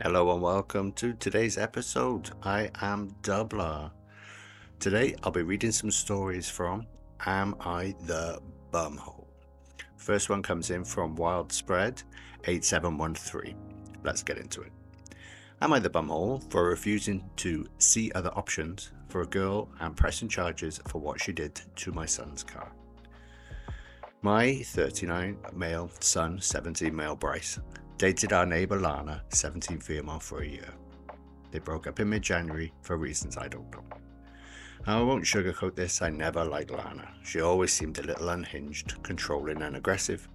Hello and welcome to today's episode. I am Dublar. Today I'll be reading some stories from Am I the Bumhole? First one comes in from Wildspread 8713. Let's get into it. Am I the bumhole for refusing to see other options for a girl and pressing charges for what she did to my son's car? My 39 male son, 17 male Bryce, dated our neighbour Lana, 17 female, for a year. They broke up in mid January for reasons I don't know. I won't sugarcoat this, I never liked Lana. She always seemed a little unhinged, controlling, and aggressive.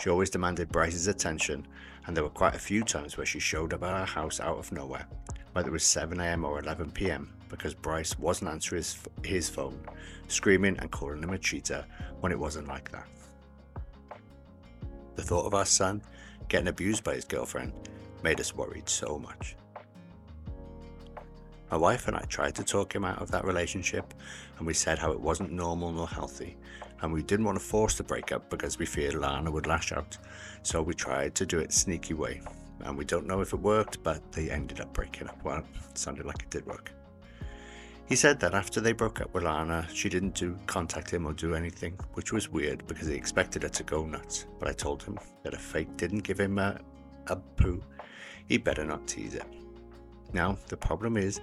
She always demanded Bryce's attention, and there were quite a few times where she showed up at our house out of nowhere, whether it was 7am or 11pm, because Bryce wasn't answering his, his phone, screaming and calling him a cheater when it wasn't like that. The thought of our son getting abused by his girlfriend made us worried so much. My wife and I tried to talk him out of that relationship, and we said how it wasn't normal nor healthy, and we didn't want to force the breakup because we feared Lana would lash out, so we tried to do it sneaky way. And we don't know if it worked, but they ended up breaking up. Well, it sounded like it did work. He said that after they broke up with Lana, she didn't do contact him or do anything, which was weird because he expected her to go nuts. But I told him that if fate didn't give him a, a poo, he better not tease it. Now, the problem is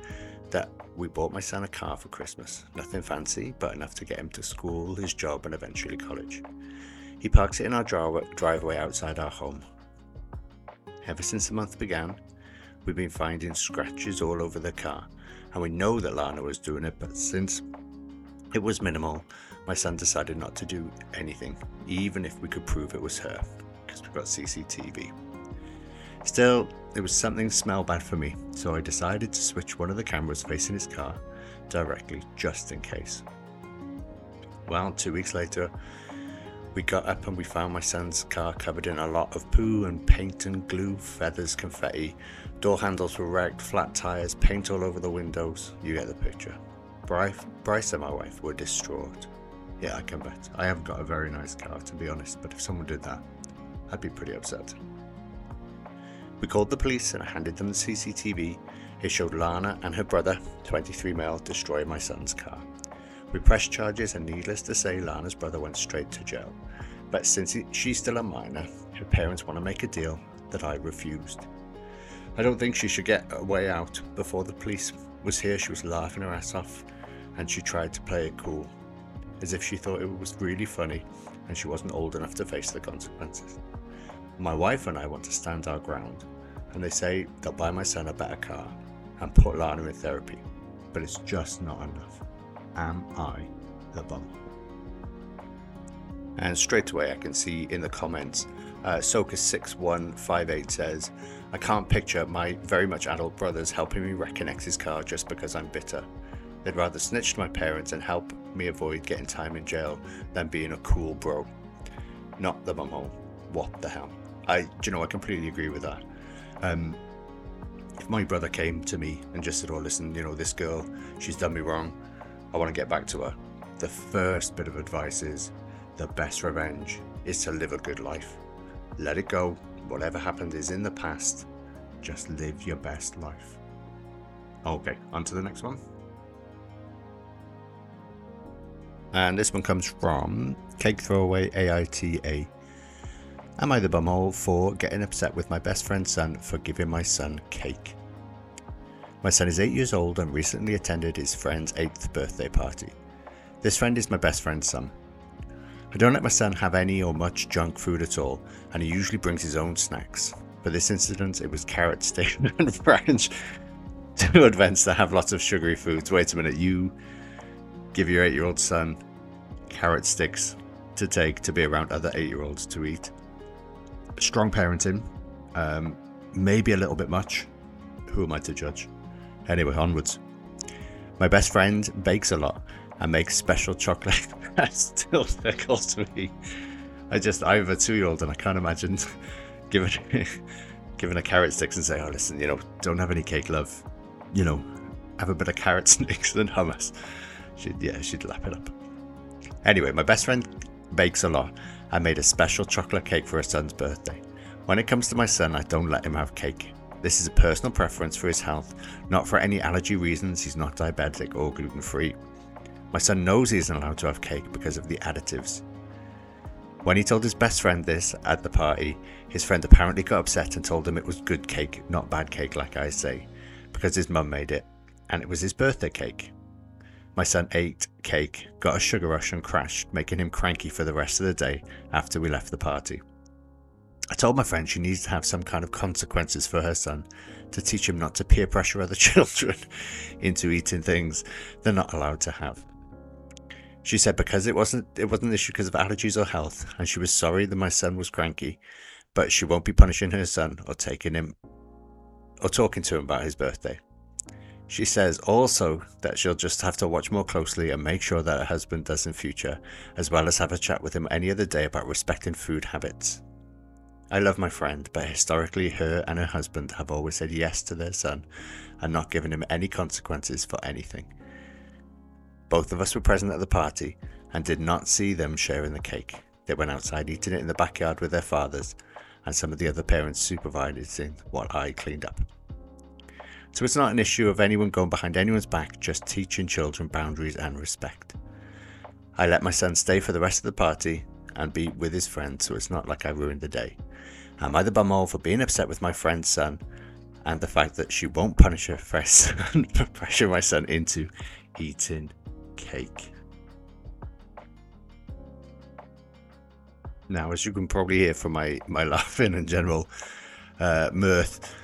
that we bought my son a car for Christmas. Nothing fancy, but enough to get him to school, his job, and eventually college. He parks it in our driveway outside our home. Ever since the month began, we've been finding scratches all over the car and we know that Lana was doing it, but since it was minimal, my son decided not to do anything, even if we could prove it was her, because we've got CCTV. Still, it was something smell bad for me, so I decided to switch one of the cameras facing his car directly, just in case. Well, two weeks later, we got up and we found my son's car covered in a lot of poo and paint and glue, feathers, confetti. Door handles were wrecked, flat tires, paint all over the windows. You get the picture. Bryce, Bryce and my wife were distraught. Yeah, I can bet. I haven't got a very nice car, to be honest, but if someone did that, I'd be pretty upset. We called the police and I handed them the CCTV. It showed Lana and her brother, 23 male, destroy my son's car. We pressed charges, and needless to say, Lana's brother went straight to jail. But since she's still a minor, her parents want to make a deal that I refused. I don't think she should get a way out. Before the police was here, she was laughing her ass off, and she tried to play it cool, as if she thought it was really funny and she wasn't old enough to face the consequences. My wife and I want to stand our ground, and they say they'll buy my son a better car and put Lana in therapy, but it's just not enough. Am I the bum? And straight away, I can see in the comments, uh, Soka6158 says, I can't picture my very much adult brothers helping me reconnect his car just because I'm bitter. They'd rather snitch to my parents and help me avoid getting time in jail than being a cool bro. Not the bumhole. What the hell? I, you know, I completely agree with that. Um, if my brother came to me and just said, "Oh, listen, you know, this girl, she's done me wrong. I want to get back to her," the first bit of advice is, the best revenge is to live a good life. Let it go. Whatever happened is in the past. Just live your best life. Okay, on to the next one. And this one comes from Cake Throwaway AITA. Am I the bumhole for getting upset with my best friend's son for giving my son cake? My son is 8 years old and recently attended his friend's 8th birthday party. This friend is my best friend's son. I don't let my son have any or much junk food at all, and he usually brings his own snacks. For this incident, it was carrot stick and French. Two events that have lots of sugary foods. Wait a minute, you give your eight year old son carrot sticks to take to be around other eight year olds to eat. Strong parenting, um, maybe a little bit much. Who am I to judge? Anyway, onwards. My best friend bakes a lot and makes special chocolate that still tickles me. I just, I have a two year old and I can't imagine giving, giving a carrot sticks and say, oh, listen, you know, don't have any cake, love. You know, have a bit of carrot sticks and hummus. She'd, yeah, she'd lap it up. Anyway, my best friend bakes a lot I made a special chocolate cake for her son's birthday. When it comes to my son, I don't let him have cake. This is a personal preference for his health, not for any allergy reasons. He's not diabetic or gluten free. My son knows he isn't allowed to have cake because of the additives. When he told his best friend this at the party, his friend apparently got upset and told him it was good cake, not bad cake, like I say, because his mum made it, and it was his birthday cake. My son ate cake, got a sugar rush, and crashed, making him cranky for the rest of the day after we left the party. I told my friend she needs to have some kind of consequences for her son to teach him not to peer pressure other children into eating things they're not allowed to have. She said because it wasn't it wasn't an issue because of allergies or health, and she was sorry that my son was cranky, but she won't be punishing her son or taking him or talking to him about his birthday. She says also that she'll just have to watch more closely and make sure that her husband does in future, as well as have a chat with him any other day about respecting food habits. I love my friend, but historically, her and her husband have always said yes to their son and not given him any consequences for anything. Both of us were present at the party and did not see them sharing the cake. They went outside eating it in the backyard with their fathers, and some of the other parents supervising what I cleaned up. So it's not an issue of anyone going behind anyone's back, just teaching children boundaries and respect. I let my son stay for the rest of the party and be with his friends, so it's not like I ruined the day. I'm I the bumhole for being upset with my friend's son and the fact that she won't punish her for pressure my son into eating cake? Now, as you can probably hear from my, my laughing and general uh, mirth,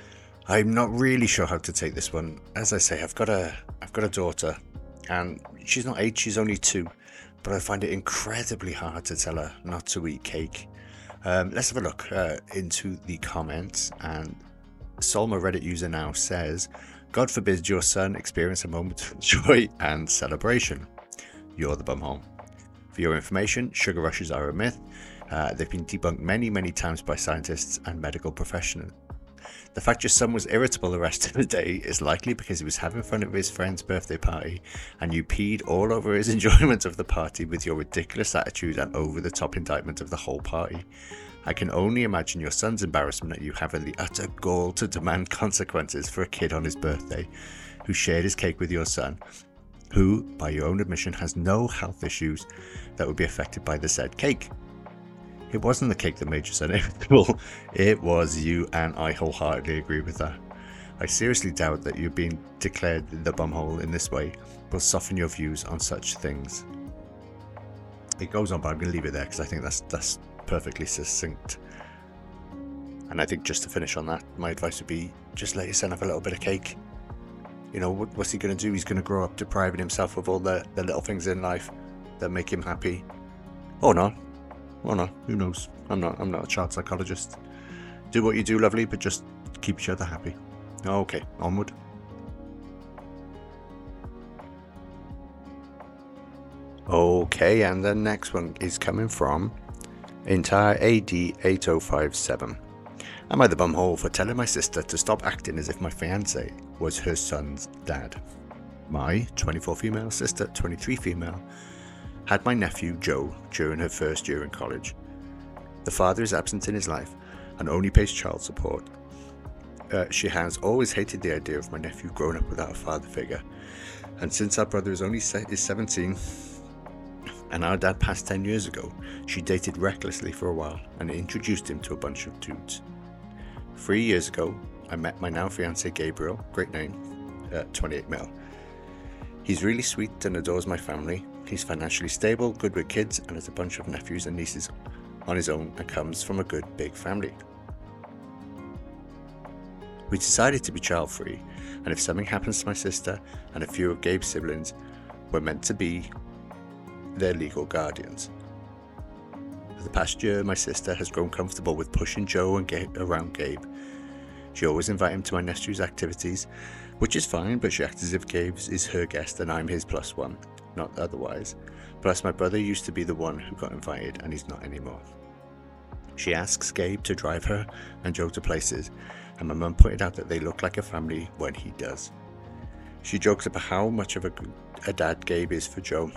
I'm not really sure how to take this one. As I say, I've got a I've got a daughter, and she's not eight; she's only two. But I find it incredibly hard to tell her not to eat cake um, let's have a look uh, into the comments. And Solma Reddit user now says, God forbid your son experience a moment of joy and celebration. You're the bumhole. For your information, sugar rushes are a myth. Uh, they've been debunked many, many times by scientists and medical professionals. The fact your son was irritable the rest of the day is likely because he was having fun at his friend's birthday party and you peed all over his enjoyment of the party with your ridiculous attitude and over the top indictment of the whole party. I can only imagine your son's embarrassment at you having the utter gall to demand consequences for a kid on his birthday who shared his cake with your son, who, by your own admission, has no health issues that would be affected by the said cake. It wasn't the cake that made you so irritable, it was you, and I wholeheartedly agree with that. I seriously doubt that you being declared the bumhole in this way will soften your views on such things. It goes on, but I'm going to leave it there because I think that's that's perfectly succinct. And I think just to finish on that, my advice would be just let your son have a little bit of cake. You know, what, what's he going to do? He's going to grow up depriving himself of all the, the little things in life that make him happy. Or not. Or not. Who knows? I'm not. I'm not a child psychologist. Do what you do, lovely, but just keep each other happy. Okay, onward. Okay, and the next one is coming from entire AD 8057. Am I the bumhole for telling my sister to stop acting as if my fiance was her son's dad? My 24 female sister, 23 female, had my nephew Joe during her first year in college. The father is absent in his life and only pays child support. Uh, she has always hated the idea of my nephew growing up without a father figure, and since our brother is only se- is 17 and our dad passed 10 years ago, she dated recklessly for a while and introduced him to a bunch of dudes. Three years ago, I met my now fiance Gabriel, great name, uh, 28 male. He's really sweet and adores my family, He's financially stable, good with kids, and has a bunch of nephews and nieces on his own and comes from a good big family. We decided to be child free, and if something happens to my sister and a few of Gabe's siblings, we're meant to be their legal guardians. For the past year, my sister has grown comfortable with pushing Joe and Gabe around Gabe. She always invites him to my nephew's activities, which is fine, but she acts as if Gabe's is her guest and I'm his plus one, not otherwise. Plus, my brother used to be the one who got invited, and he's not anymore. She asks Gabe to drive her and Joe to places, and my mum pointed out that they look like a family when he does. She jokes about how much of a, a dad Gabe is for Joe,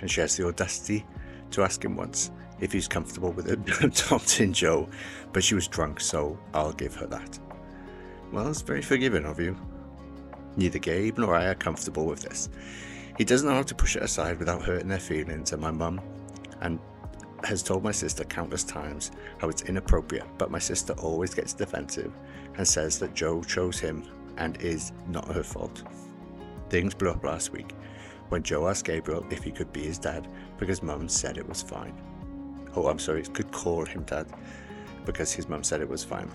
and she has the audacity to ask him once if he's comfortable with adopting Joe, but she was drunk, so I'll give her that. Well, it's very forgiving of you. Neither Gabe nor I are comfortable with this. He doesn't know how to push it aside without hurting their feelings, and my mum and has told my sister countless times how it's inappropriate, but my sister always gets defensive and says that Joe chose him and is not her fault. Things blew up last week when Joe asked Gabriel if he could be his dad because mum said it was fine. Oh, I'm sorry, could call him dad because his mum said it was fine.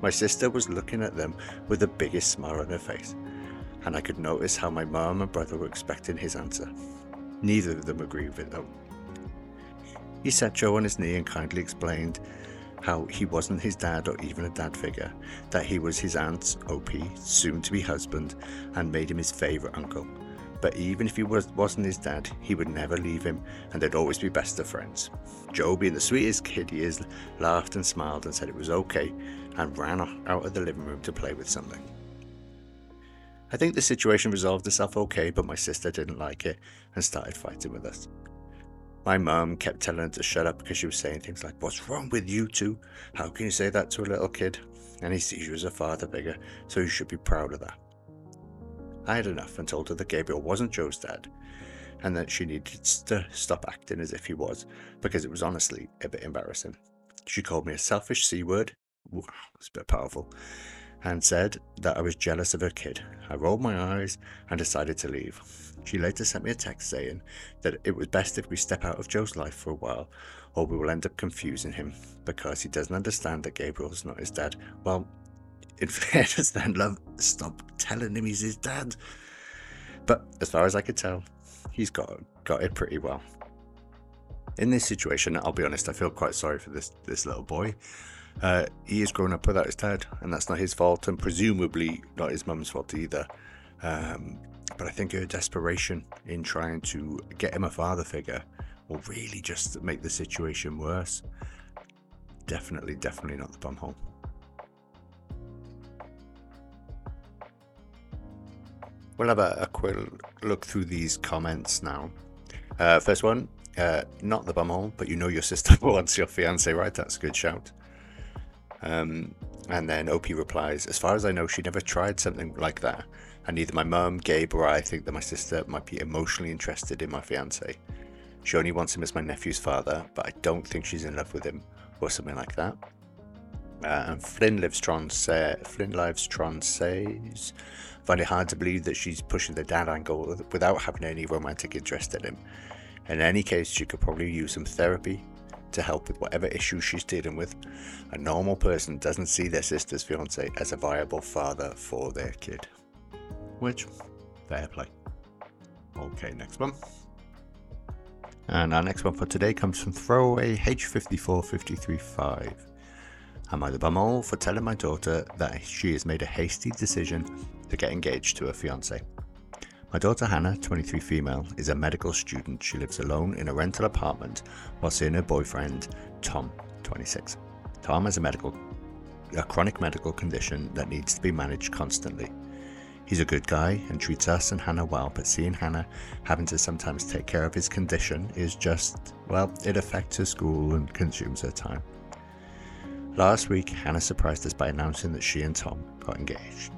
My sister was looking at them with the biggest smile on her face, and I could notice how my mum and brother were expecting his answer. Neither of them agreed with it though. He sat Joe on his knee and kindly explained how he wasn't his dad or even a dad figure, that he was his aunt's OP, soon to be husband, and made him his favourite uncle. But even if he was, wasn't his dad, he would never leave him and they'd always be best of friends. Joe, being the sweetest kid he is, laughed and smiled and said it was okay and ran out of the living room to play with something. I think the situation resolved itself okay, but my sister didn't like it and started fighting with us. My mum kept telling her to shut up because she was saying things like, What's wrong with you two? How can you say that to a little kid? And he sees you as a father figure, so you should be proud of that. I had enough and told her that Gabriel wasn't Joe's dad and that she needed to stop acting as if he was because it was honestly a bit embarrassing. She called me a selfish C word, it's a bit powerful, and said that I was jealous of her kid. I rolled my eyes and decided to leave. She later sent me a text saying that it was best if we step out of Joe's life for a while, or we will end up confusing him because he doesn't understand that Gabriel's not his dad. Well, in fairness, then, love, stop telling him he's his dad. But as far as I could tell, he's got got it pretty well. In this situation, I'll be honest, I feel quite sorry for this this little boy. Uh, he is growing up without his dad, and that's not his fault, and presumably not his mum's fault either. Um, but I think her desperation in trying to get him a father figure will really just make the situation worse. Definitely, definitely not the bumhole. We'll have a, a, quick look through these comments now. Uh, first one, uh, not the bumhole, but you know your sister wants your fiance, right? That's a good shout. Um, and then OP replies, As far as I know, she never tried something like that. And neither my mum, Gabe, or I think that my sister might be emotionally interested in my fiance. She only wants him as my nephew's father, but I don't think she's in love with him, or something like that. Uh, and Flynn lives trans, Flynn lives Tron says, find it hard to believe that she's pushing the dad angle without having any romantic interest in him. In any case, she could probably use some therapy to help with whatever issues she's dealing with. A normal person doesn't see their sister's fiance as a viable father for their kid. Which, fair play. Okay, next one. And our next one for today comes from Throwaway H54535. Am I the bumhole for telling my daughter that she has made a hasty decision to get engaged to her fiance? My daughter Hannah, 23 female, is a medical student. She lives alone in a rental apartment while seeing her boyfriend, Tom, 26. Tom has a medical a chronic medical condition that needs to be managed constantly. He's a good guy and treats us and Hannah well, but seeing Hannah having to sometimes take care of his condition is just, well, it affects her school and consumes her time. Last week, Hannah surprised us by announcing that she and Tom got engaged.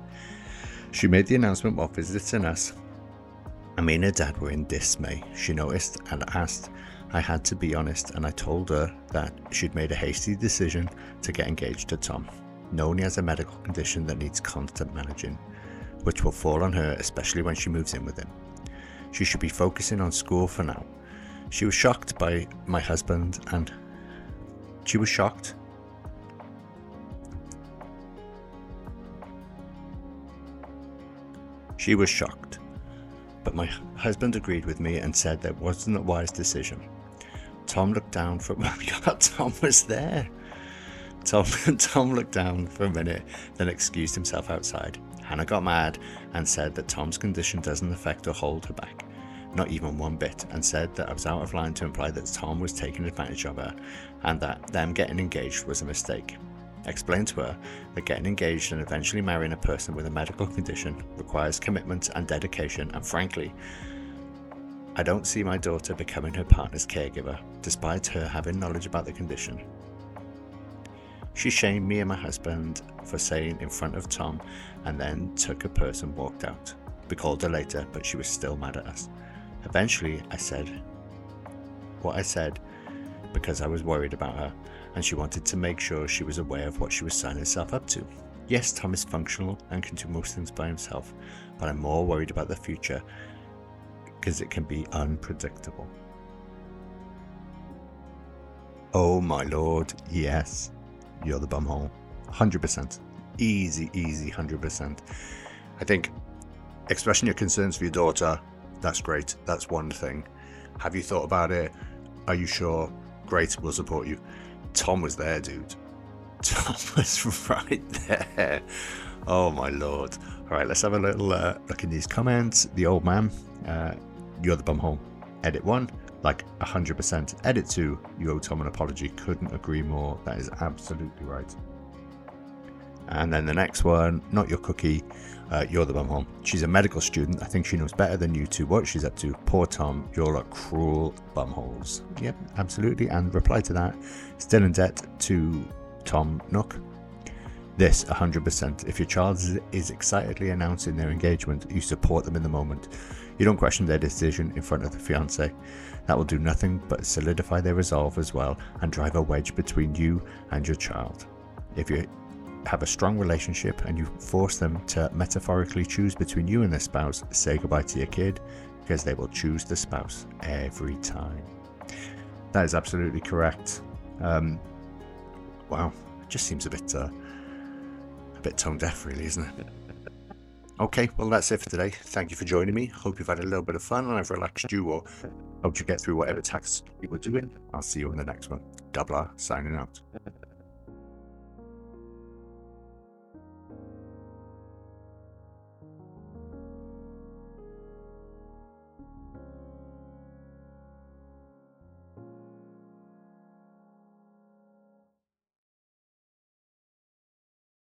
She made the announcement while visiting us Her dad were in dismay. She noticed and asked. I had to be honest, and I told her that she'd made a hasty decision to get engaged to Tom, knowing he has a medical condition that needs constant managing, which will fall on her, especially when she moves in with him. She should be focusing on school for now. She was shocked by my husband, and she was shocked. She was shocked but my husband agreed with me and said that wasn't a wise decision. Tom looked down for Tom was there. Tom, Tom looked down for a minute, then excused himself outside. Hannah got mad and said that Tom's condition doesn't affect or hold her back, not even one bit, and said that I was out of line to imply that Tom was taking advantage of her and that them getting engaged was a mistake. Explained to her that getting engaged and eventually marrying a person with a medical condition requires commitment and dedication, and frankly, I don't see my daughter becoming her partner's caregiver, despite her having knowledge about the condition. She shamed me and my husband for saying in front of Tom and then took a purse and walked out. We called her later, but she was still mad at us. Eventually, I said what I said because I was worried about her and she wanted to make sure she was aware of what she was signing herself up to. Yes, Tom is functional and can do most things by himself, but I'm more worried about the future because it can be unpredictable. Oh my lord, yes, you're the bumhole. 100%. Easy, easy, 100%. I think expressing your concerns for your daughter, that's great. That's one thing. Have you thought about it? Are you sure? Great, we'll support you. Tom was there, dude. Tom was right there. Oh my lord. All right, let's have a little uh, look in these comments. The old man, uh, you're the bumhole. Edit one, like 100%. Edit two, you owe Tom an apology. Couldn't agree more. That is absolutely right. And then the next one, not your cookie, uh, you're the bumhole. She's a medical student. I think she knows better than you two what she's up to. Poor Tom, you're a cruel bumholes. Yep, absolutely. And reply to that, still in debt to Tom Nook. This 100%. If your child is excitedly announcing their engagement, you support them in the moment. You don't question their decision in front of the fiance. That will do nothing but solidify their resolve as well and drive a wedge between you and your child. If you have a strong relationship and you force them to metaphorically choose between you and their spouse, say goodbye to your kid because they will choose the spouse every time. That is absolutely correct. Um, wow, it just seems a bit uh, a bit tone deaf, really, isn't it? Okay, well, that's it for today. Thank you for joining me. Hope you've had a little bit of fun and I've relaxed you or helped you get through whatever tasks you were doing. I'll see you in the next one. Dublar signing out.